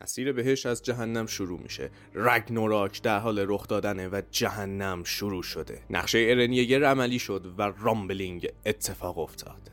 مسیر بهش از جهنم شروع میشه. رگنوراک در حال رخ دادنه و جهنم شروع شده. نقشه ارن عملی شد و rumbling اتفاق افتاد.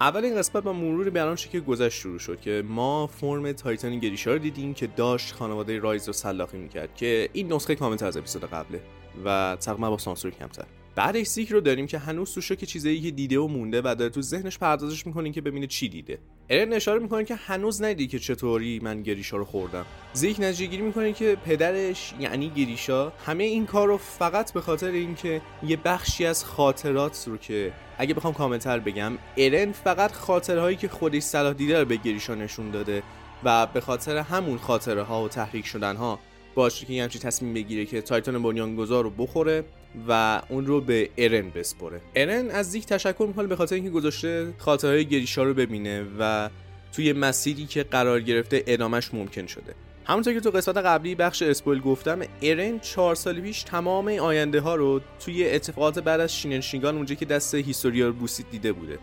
اول این قسمت با مرور بر آنچه که گذشت شروع شد که ما فرم titan گریشا رو دیدیم که داشت خانواده رایز رو سلاخی می‌کرد که این نسخه کامل‌تر از اپیزود قبله و تقریبا با سانسور کمتر. بعدش زیک رو داریم که هنوز تو که چیزایی که دیده و مونده و داره تو ذهنش پردازش می‌کنه که ببینه چی دیده. ارن اشاره می‌کنه که هنوز ندیدی که چطوری من گریشا رو خوردم. زیک نتیجه گیری می‌کنه که پدرش یعنی گریشا همه این کار رو فقط به خاطر اینکه یه بخشی از خاطرات رو که اگه بخوام کامنتر بگم ارن فقط خاطرهایی که خودش صلاح دیده رو به گریشا نشون داده و به خاطر همون خاطره ها و تحریک شدن ها باشه که یه همچین تصمیم بگیره که تایتان بنیانگذار رو بخوره. و اون رو به ارن بسپره. ارن از زیک تشکر می‌کنه به خاطر اینکه گذاشته خاطرهای گریشا رو ببینه و توی مسیری که قرار گرفته ادامش ممکن شده. همونطور که تو قسمت قبلی بخش اسپویل گفتم ارن چهار سال پیش تمام آینده ها رو توی اتفاقات بعد از شیننشینگان اونجا که دست هیستوریا بوسید دیده بوده.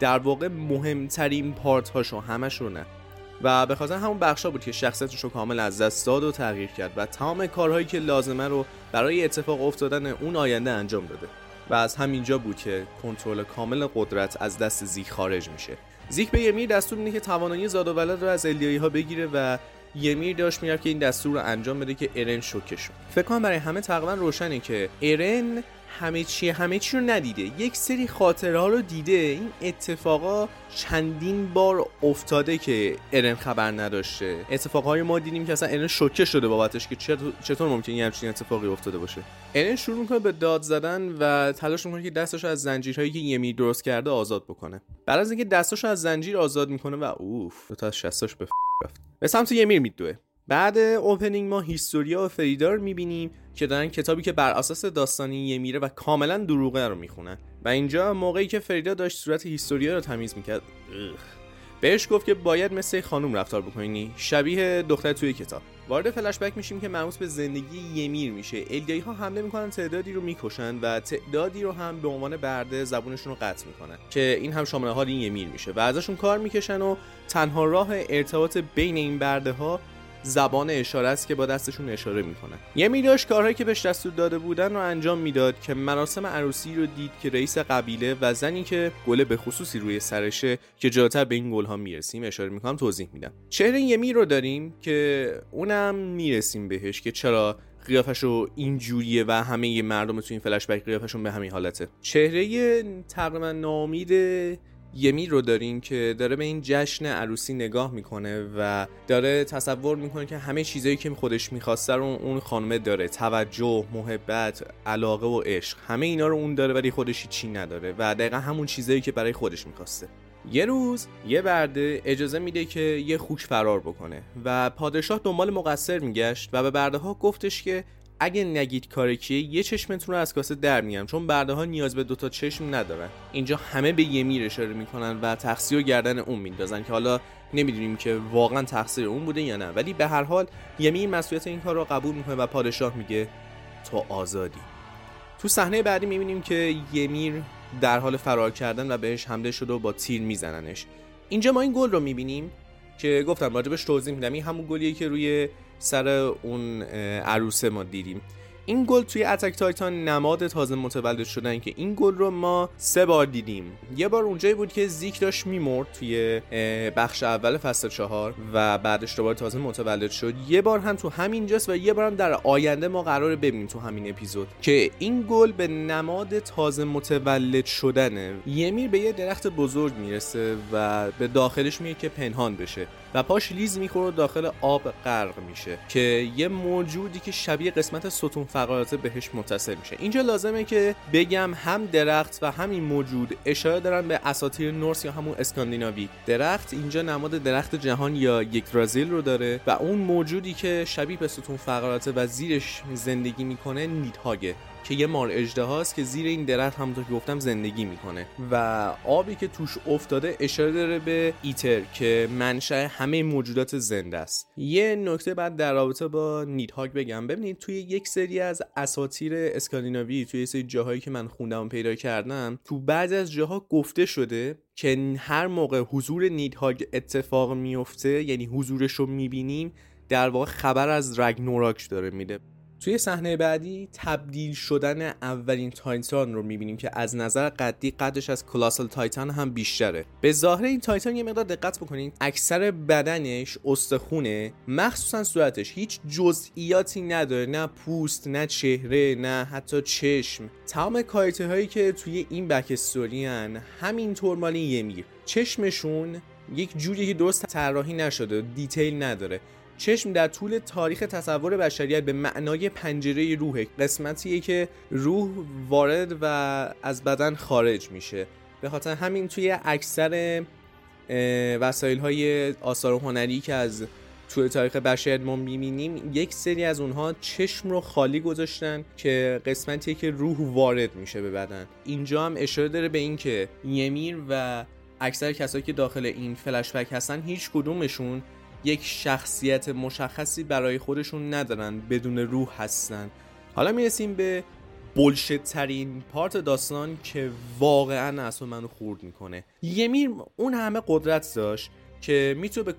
در واقع مهمترین پارت هاشو همش رو نه. و به خاطر همون بخشا بود که شخصیتش رو کامل از دست داد و تغییر کرد و تمام کارهایی که لازمه رو برای اتفاق افتادن اون آینده انجام داده. و از همینجا بود که کنترل کامل قدرت از دست زیک خارج میشه. زیک به یمیر دستور میده که توانایی زاد و ولد رو از الیایی ها بگیره و یمیر داشت می‌رفت که این دستور رو انجام بده که ارن شوکه شد. فکر کنم برای همه تقریبا روشنه که ارن همه چی همه چی رو ندیده. یک سری خاطره ها رو دیده. این اتفاقا چندین بار افتاده که ارن خبر نداشته. اتفاقهای ما دیدیم که اصلا ارن شوکه شده بابتش که چطور ممکنه یه همچین اتفاقی افتاده باشه. ارن شروع می‌کنه به داد زدن و تلاش می‌کنه که دستش از زنجیرهایی که یمی درست کرده آزاد بکنه. بعد از اینکه دستش از زنجیر آزاد می‌کنه و اوف دو تا از شستاش به رفت. به سمت یمیر میدوه. بعد اوپنینگ ما هیستوریا و فریدا رو می‌بینیم که دارن کتابی که بر اساس داستانی یه میره و کاملا دروغه رو می‌خونن. و اینجا موقعی که فریدا داشت صورت هیستوریا رو تمیز می‌کرد. بهش گفت که باید مثل خانوم رفتار بکنی. شبیه دختر توی کتاب. وارد فلش بک میشیم که مربوط به زندگی یمیر میشه. الیایی ها حمله می‌کنن تعدادی رو می‌کشن و تعدادی رو هم به عنوان برده زبونشون رو قطع می‌کنن. که این هم شامل حال این یمیر میشه. و ازشون کار می‌کشن و تنها راه ارتباط بین این برده ها زبان اشاره است که با دستشون اشاره می‌کنن یه میداش کارهایی که بهش دستور داده بودن رو انجام می‌داد که مراسم عروسی رو دید که رئیس قبیله و زنی که گله به خصوصی روی سرشه که جاتر به این گل ها می‌رسیم اشاره می‌کنم توضیح میدم. چهره یمی رو داریم که اونم می‌رسیم بهش که چرا قیافش رو اینجوریه و همه مردم تو این فلش بک قیافشون به همین حالته. چهره تقریبا نامید یمی رو داریم که داره به این جشن عروسی نگاه می‌کنه و داره تصور می‌کنه که همه چیزایی که خودش می‌خواسته رو اون خانمه داره. توجه محبت علاقه و عشق. همه اینا رو اون داره ولی خودش چی نداره و دقیقا همون چیزایی که برای خودش می‌خواسته. یه روز یه برده اجازه میده که یه خوک فرار بکنه و پادشاه دنبال مقصر میگشت و به برده ها گفتش که اگه نگید کار کیه یه چشمتون رو از کاسه در میام چون برده ها نیاز به دوتا چشم ندارن. اینجا همه به یمیر اشاره می‌کنن و تقصیر گردن اون میندازن که حالا نمی‌دونیم که واقعا تقصیر اون بوده یا نه. ولی به هر حال یمیر مسئولیت این کار رو قبول می‌کنه و پادشاه میگه تو آزادی. تو صحنه بعدی می‌بینیم که یمیر در حال فرار کردن و بهش حمله شده و با تیر میزننش. اینجا ما این گل رو می‌بینیم که گفتم راجبش توضیح میدم. این همون گلیه که روی سر اون عروسه ما دیدیم. این گل توی اتک تایتان نماد تازه متولد شدن که این گل رو ما سه بار دیدیم. یه بار اونجایی بود که زیک داشت میمرد توی بخش اول فصل چهار و بعدش دوباره تازه متولد شد. یه بار هم تو همینجاست و یه بار هم در آینده ما قرار ببینیم تو همین اپیزود که این گل به نماد تازه متولد شدنه. یمیر به یه درخت بزرگ می‌رسه و به داخلش میگه که پنهان بشه. و پاش لیز می‌خوره و داخل آب غرق میشه که یه موجودی که شبیه قسمت ستون فقرات بهش متصل میشه. اینجا لازمه که بگم هم درخت و همین موجود اشاره دارن به اساطیر نورس یا همون اسکاندیناوی. درخت اینجا نماد درخت جهان یا یک رازیل رو داره و اون موجودی که شبیه به ستون فقرات و زیرش زندگی می‌کنه نیدهاگه که یه مار اژدهاست که زیر این درخت همونطور که گفتم زندگی می‌کنه. و آبی که توش افتاده اشاره داره به ایتر که منشأ همه موجودات زنده است. یه نکته بعد در رابطه با نیدهاگ بگم. ببینید توی یک سری از اساطیر اسکاندیناوی توی سری جاهایی که من خوندم پیدا کردم تو بعضی از جاها گفته شده که هر موقع حضور نیدهاگ اتفاق میفته یعنی حضورش رو می‌بینیم در واقع خبر از رگنوراک داره میده. توی صحنه بعدی تبدیل شدن اولین تایتان رو می‌بینیم که از نظر قدی قدش از کلاسل تایتان هم بیشتره. به ظاهر این تایتان یه مقدار دقت بکنید اکثر بدنش استخونه مخصوصا صورتش. هیچ جزئیاتی نداره نه پوست نه چهره نه حتی چشم. تمام کایته هایی که توی این بکستوری هن همینطور مال یمیر چشمشون یک جوری که درست طراحی نشده دیتیل نداره. چشم در طول تاریخ تصور بشریت به معنای پنجره روحه قسمتیه که روح وارد و از بدن خارج میشه. به خاطر همین توی اکثر وسایل های آثار هنری که از توی تاریخ بشریت ما می‌بینیم یک سری از اونها چشم رو خالی گذاشتن که قسمتیه که روح وارد میشه به بدن. اینجا هم اشاره داره به اینکه یمیر و اکثر کسایی که داخل این فلشبک هستن هیچ کدومشون یک شخصیت مشخصی برای خودشون ندارن بدون روح هستن. حالا می‌رسیم به بلشت ترین پارت داستان که واقعا اصلا منو خورد می‌کنه. یمیر اون همه قدرت داشت که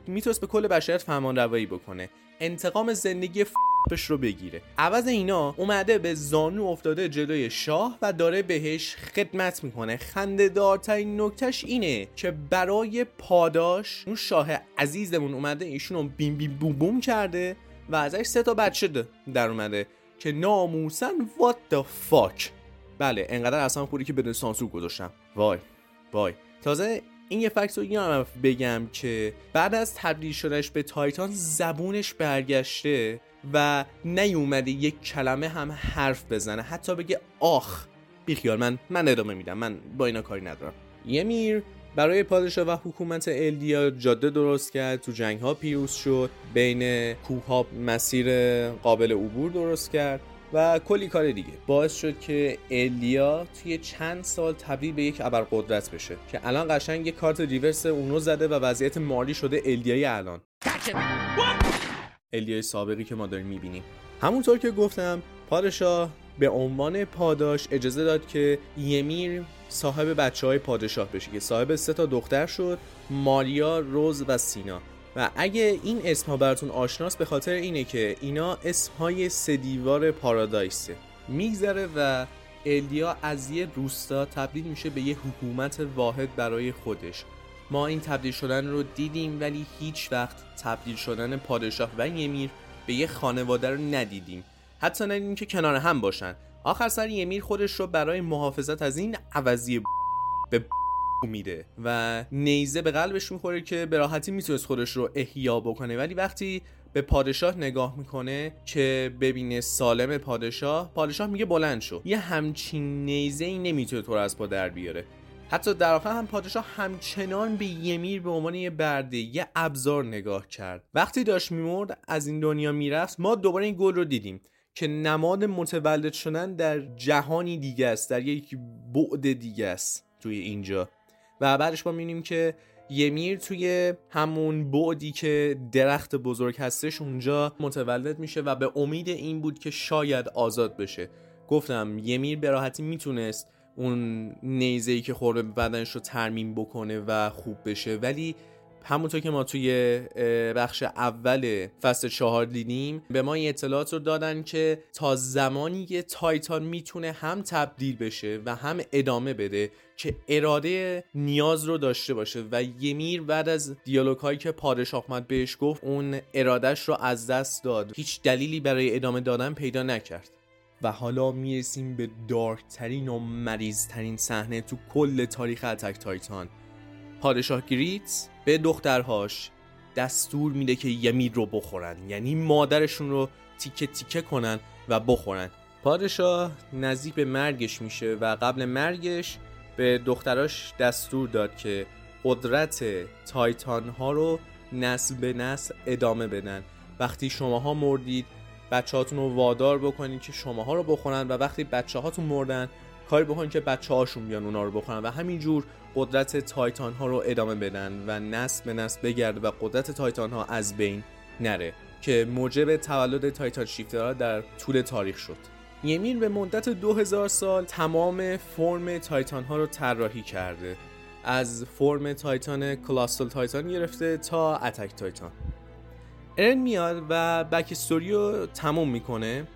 می‌تونست به کل بشریت فهمان روایی بکنه. انتقام زندگی رو بگیره. عوض اینا اومده به زانو افتاده جلوی شاه و داره بهش خدمت می‌کنه. خنده دارترین نکتش اینه که برای پاداش اون شاه عزیزمون اومده ایشون رو بیم بیم بوم بوم کرده و ازش سه تا بچه در اومده که ناموسن what the fuck. بله انقدر اصلا خوری که بدون سانسور گذاشتم. وای وای. تازه این یه فکت رو هم بگم که بعد از تبدیل شدهش به تایتان زبونش برگشته و نیومده یک کلمه هم حرف بزنه. حتی بگه آخ. بیخیال من من ادامه میدم. من با اینا کاری ندارم. یمیر برای پادشاه و حکومت الدیا جاده درست کرد. تو جنگ ها پیروز شد. بین کوه ها مسیر قابل عبور درست کرد و کلی کار دیگه. باعث شد که الیا توی چند سال تبدیل به یک ابرقدرت بشه که الان قشنگ یک کارت ریورس اونو زده و وضعیت مالی شده الیای الان. الیای سابقی که ما داریم می‌بینیم. همونطور که گفتم پادشاه به عنوان پاداش اجازه داد که یمیر صاحب بچه های پادشاه بشه که صاحب سه تا دختر شد ماریا، روز و سینا. و اگه این اسم ها براتون آشناست به خاطر اینه که اینا اسم های سدیوار پارادایسه. میگذره و الیا از یه روستا تبدیل میشه به یه حکومت واحد برای خودش. ما این تبدیل شدن رو دیدیم ولی هیچ وقت تبدیل شدن پادشاه و یمیر به یه خانواده رو ندیدیم. حتی ندیدیم که کنار هم باشن. آخر سر یمیر خودش رو برای محافظت از این عوضی به میده و نیزه به قلبش می‌خوره که به راحتی می‌تونست خودش رو احیا بکنه. ولی وقتی به پادشاه نگاه می‌کنه که ببینه سالم پادشاه پادشاه میگه بلند شو. یه همچین نیزه ای نمی‌تونه تو رو از پا در بیاره. حتی در آخر هم پادشاه همچنان به یمیر به عنوان یه برده یه ابزار نگاه کرد. وقتی داشت میمرد از این دنیا می‌رفت ما دوباره این گل رو دیدیم که نماد متولد شدن در جهانی دیگه است در یک بعد دیگه است توی اینجا. و بعدش ما می‌بینیم که یمیر توی همون بعدی که درخت بزرگ هستش اونجا متولد میشه و به امید این بود که شاید آزاد بشه. گفتم یمیر به راحتی می‌تونست اون نیزه که خورده بدنش رو ترمیم بکنه و خوب بشه. ولی همونطور که ما توی بخش اول فصل چهار دیدیم به ما این اطلاعات رو دادن که تا زمانی که تایتان می‌تونه هم تبدیل بشه و هم ادامه بده که اراده نیاز رو داشته باشه. و یمیر بعد از دیالوگ هایی که پادشاه آمد بهش گفت اون ارادش رو از دست داد. هیچ دلیلی برای ادامه دادن پیدا نکرد. و حالا می‌رسیم به دارک ترین و مریض ترین صحنه تو کل تاریخ اتک تایتان. پادشاه گریتس به دخترهاش دستور میده که یمیر رو بخورن یعنی مادرشون رو تیکه تیکه کنن و بخورن. پادشاه نزدیک به مرگش میشه و قبل مرگش به دختراش دستور داد که قدرت تایتان ها رو نسل به نسل ادامه بدن. وقتی شماها مردید بچه هاتون رو وادار بکنید که شماها رو بخورن و وقتی بچه هاتون مردن کاری بکنید که بچه هاشون بیان اونا رو بخورن و همینجور قدرت تایتان ها رو ادامه بدن و نسل به نسل بگرده و قدرت تایتان ها از بین نره که موجب تولد Titan shifter ها در طول تاریخ شد. یمیر به مدت 2000 سال تمام فرم Titan ها رو طراحی کرده. از فرم Titan، Colossal Titan گرفته تا Attack Titan. ارن میاد و backstory رو تموم می‌کنه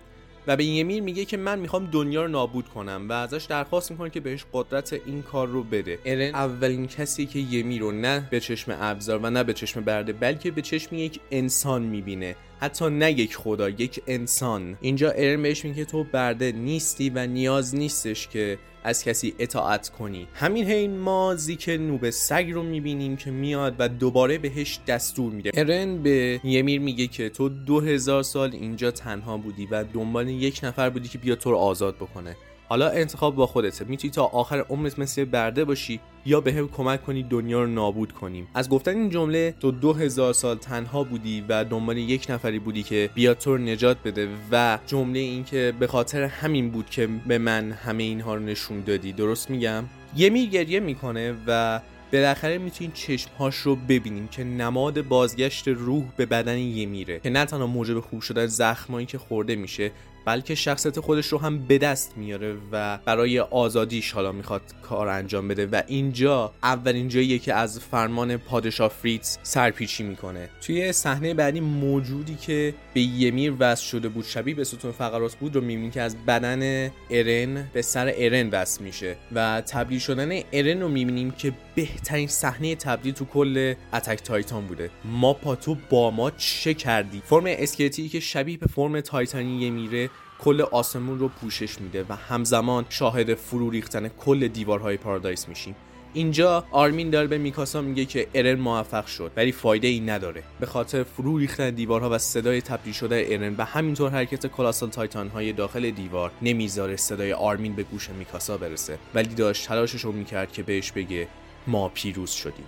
و به یمیر میگه که من می‌خوام دنیا رو نابود کنم و ازش درخواست می‌کنه که بهش قدرت این کار رو بده. ارن اولین کسی که یمیر رو نه به چشم ابزار و نه به چشم برده بلکه به چشم یک انسان می‌بینه. حتی نه یک خدا یک انسان. اینجا ارن بهش میگه تو برده نیستی و نیاز نیستش که از کسی اطاعت کنی. همین حین ما زیک نوب سگ رو می‌بینیم که میاد و دوباره بهش دستور میده. ارن به یمیر میگه که تو دو هزار سال اینجا تنها بودی و دنبال یک نفر بودی که بیا تو رو آزاد بکنه. حالا انتخاب با خودته. می‌تونی تا آخر عمرت مثل برده باشی یا به هم کمک کنی دنیا رو نابود کنیم. از گفتن این جمله تو دو هزار سال تنها بودی و دنبال یک نفری بودی که بیا تو رو نجات بده و جمله این که به خاطر همین بود که به من همه اینها رو نشون دادی. درست میگم؟ یه گریه می‌کنه و بالاخره می‌تونیم چشمهاش رو ببینیم که نماد بازگشت روح به بدن یمیره که نه تنها موجب خوب شدن زخمایی که خورده میشه بلکه شخصیت خودش رو هم به دست میاره و برای آزادیش حالا می‌خواد کار انجام بده و اینجا اولین جاییه که از فرمان پادشاه فریتز سرپیچی می‌کنه. توی صحنه بعدی موجودی که به یمیر وصل شده بود شبیه به ستون فقرات بود رو می‌بینیم که از بدن ارن به سر ارن وصل میشه و تبدیل شدن ارن رو می‌بینیم که بهترین صحنه تبدیل تو کل اتک تایتان بوده. ما پاتو با ما چه کردی؟ فرم اسکلتی که شبیه به فرم تایتانی یمیره کل آسمون رو پوشش میده و همزمان شاهد فرو ریختن کل دیوارهای پارادایس میشیم. اینجا آرمین داره به میکاسا میگه که ارن موفق شد ولی فایده ای نداره. به خاطر فرو ریختن دیوارها و صدای تبدیل شده ارن و همینطور حرکت کلاسال تایتان های داخل دیوار نمی‌ذاره صدای آرمین به گوش میکاسا برسه. ولی داشت تلاشش رو می‌کرد که بهش بگه ما پیروز شدیم.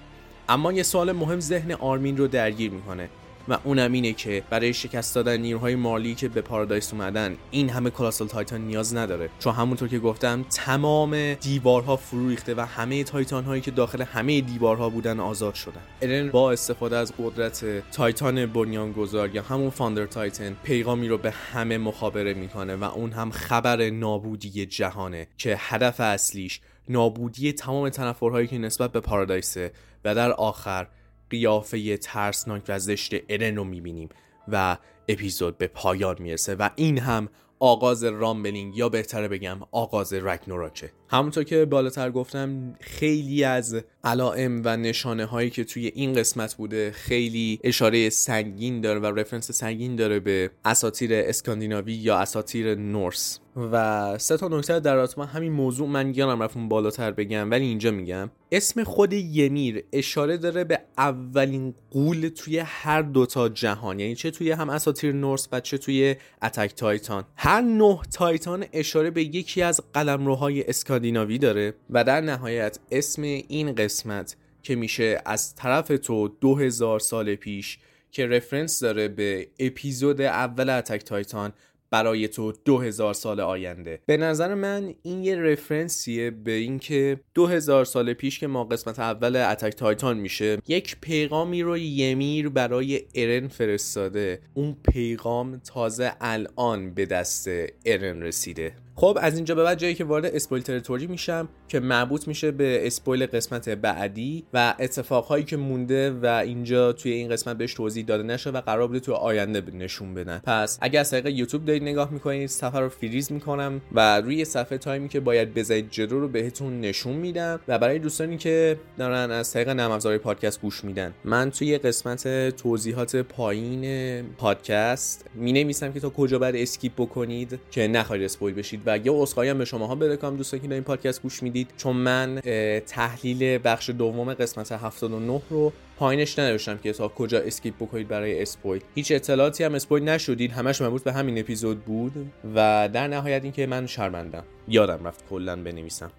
اما یه سوال مهم ذهن آرمین رو درگیر می‌کنه. و اونم اینه که برای شکست دادن نیروهای مارلی که به پارادایس اومدن این همه Colossal Titan نیاز نداره. چون همونطور که گفتم تمام دیوارها فرو ریخته و همه Titan هایی که داخل همه دیوارها بودن آزاد شدن. ارن با استفاده از قدرت Titan بنیانگذار یا همون Founder Titan پیغامی رو به همه مخابره می‌کنه و اون هم خبر نابودی جهانه که هدف اصلیش نابودی تمام تنفرهایی که نسبت به پارادایسه و در آخر قیافه ترسناک و زشت ارن رو می‌بینیم و اپیزود به پایان می‌رسه و این هم آغاز رامبلینگ یا بهتره بگم آغاز رکنوراکه همونطور که بالاتر گفتم خیلی از علائم و نشانه هایی که توی این قسمت بوده خیلی اشاره سنگین داره و رفرنس سنگین داره به اساتیر اسکاندیناوی یا اساتیر نورس. و سه تا نکته در رابطه همین موضوع من یادم رفتم بالاتر بگم ولی اینجا میگم. اسم خود یمیر اشاره داره به اولین قول توی هر دوتا جهان. یعنی چه توی هم اساتیر نورس و چه توی Attack Titan. هر نه Titan اشاره به یکی از قلمروهای اسکاندیناوی داره و در نهایت اسم این قسمت که میشه از طرف تو دو هزار سال پیش که reference داره به اپیزود اول Attack Titan برای تو دو هزار سال آینده. به نظر من این یه reference یه به اینکه دو هزار سال پیش که ما قسمت اول Attack Titan میشه یک پیغامی رو یمیر برای ارن فرستاده. اون پیغام تازه الان به دست ارن رسیده. خب از اینجا به بعد جایی که وارد spoil territory میشم که مربوط میشه به spoil قسمت بعدی و اتفاقهایی که مونده و اینجا توی این قسمت بهش توضیح داده نشه و قرار بوده توی آینده نشون بدن. پس اگر از طریق یوتیوب دارید نگاه می‌کنید صفحه رو فریز می‌کنم و روی صفحه time ی که باید بزنید جلو رو بهتون نشون میدم و برای دوستانی که دارن از طریق نرم پادکست گوش میدن. من توی قسمت توضیحات پایین پادکست می نویسم که تا کجا باید skip بکنید که نخواهید spoil بشید. و یه عذرخواهی هم به شماها بدهکارم دوستانی که این پادکست گوش می‌دید. چون من تحلیل بخش دوم قسمت 79 رو پایینش ننوشتم که تا کجا skip بکنید برای spoil. هیچ اطلاعاتی هم spoil نشدید. همش مربوط به همین اپیزود بود. و در نهایت اینکه من شرمندم. یادم رفت کلا بنویسم.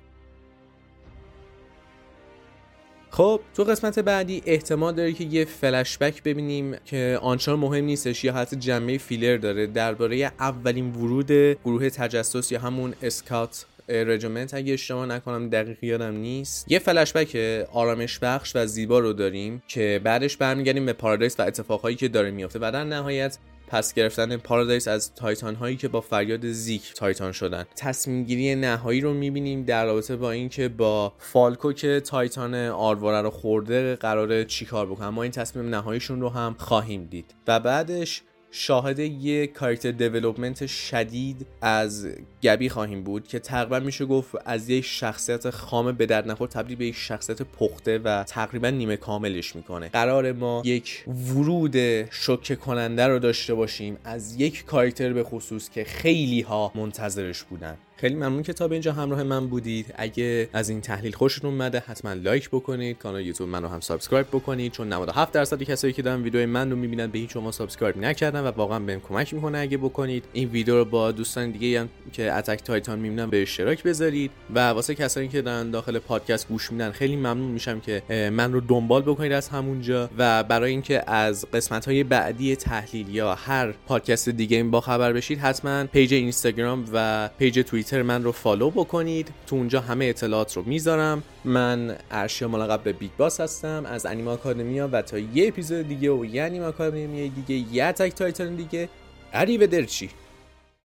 خب تو قسمت بعدی احتمال داره که یه فلشبک ببینیم که آنچنان مهم نیستش یا حتی جنبه فیلر داره درباره اولین ورود گروه تجسس یا همون Scout Regiment اگه اشتباه نکنم دقیق یادم نیست. یه فلشبک آرامش بخش و زیبا رو داریم که بعدش برمیگردیم به پارادایس و اتفاقهایی که داره میافته و در نهایت پس گرفتن پارادایس از Titan هایی که با فریاد زیک Titan شدن. تصمیم گیری نهایی رو می‌بینیم در رابطه با اینکه با فالکو که Titan آرواره رو خورده قراره چیکار بکنه. ما این تصمیم نهاییشون رو هم خواهیم دید. و بعدش شاهد یک character development شدید از گبی خواهیم بود که تقریبا میشه گفت از یک شخصیت خام به درد نخور تبدیل به یک شخصیت پخته و تقریبا نیمه کاملش می‌کنه. قراره ما یک ورود شوکه کننده رو داشته باشیم از یک character به خصوص که خیلی ها منتظرش بودن. خیلی ممنون که تا به اینجا همراه من بودید. اگه از این تحلیل خوشتون اومده حتما like بکنید کانال یوتیوب منو هم subscribe بکنید چون 97 درصد کسایی که دارن ویدیو من رو می‌بینن به هیچ شما subscribe نکردن و واقعا بهم کمک می‌کنه اگه بکنید. این ویدیو رو با دوستان دیگه هم که Attack Titan می‌بینن به اشتراک بذارید. و واسه کسایی که دارن داخل پادکست گوش میدن خیلی ممنون میشم که من رو دنبال بکنید از همونجا. و برای اینکه از قسمت های بعدی تحلیل یا هر پادکست دیگه با خبر بشید حتما page اینستاگرام و page توییتر من رو follow بکنید. تو اونجا همه اطلاعات رو می‌ذارم. من ارشیا ملقب به بیگ باس هستم. از انیما آکادمیا و تا یه اپیزود دیگه و یه انیما آکادمیا دیگه یه تک تایتان دیگه. اریو درچی.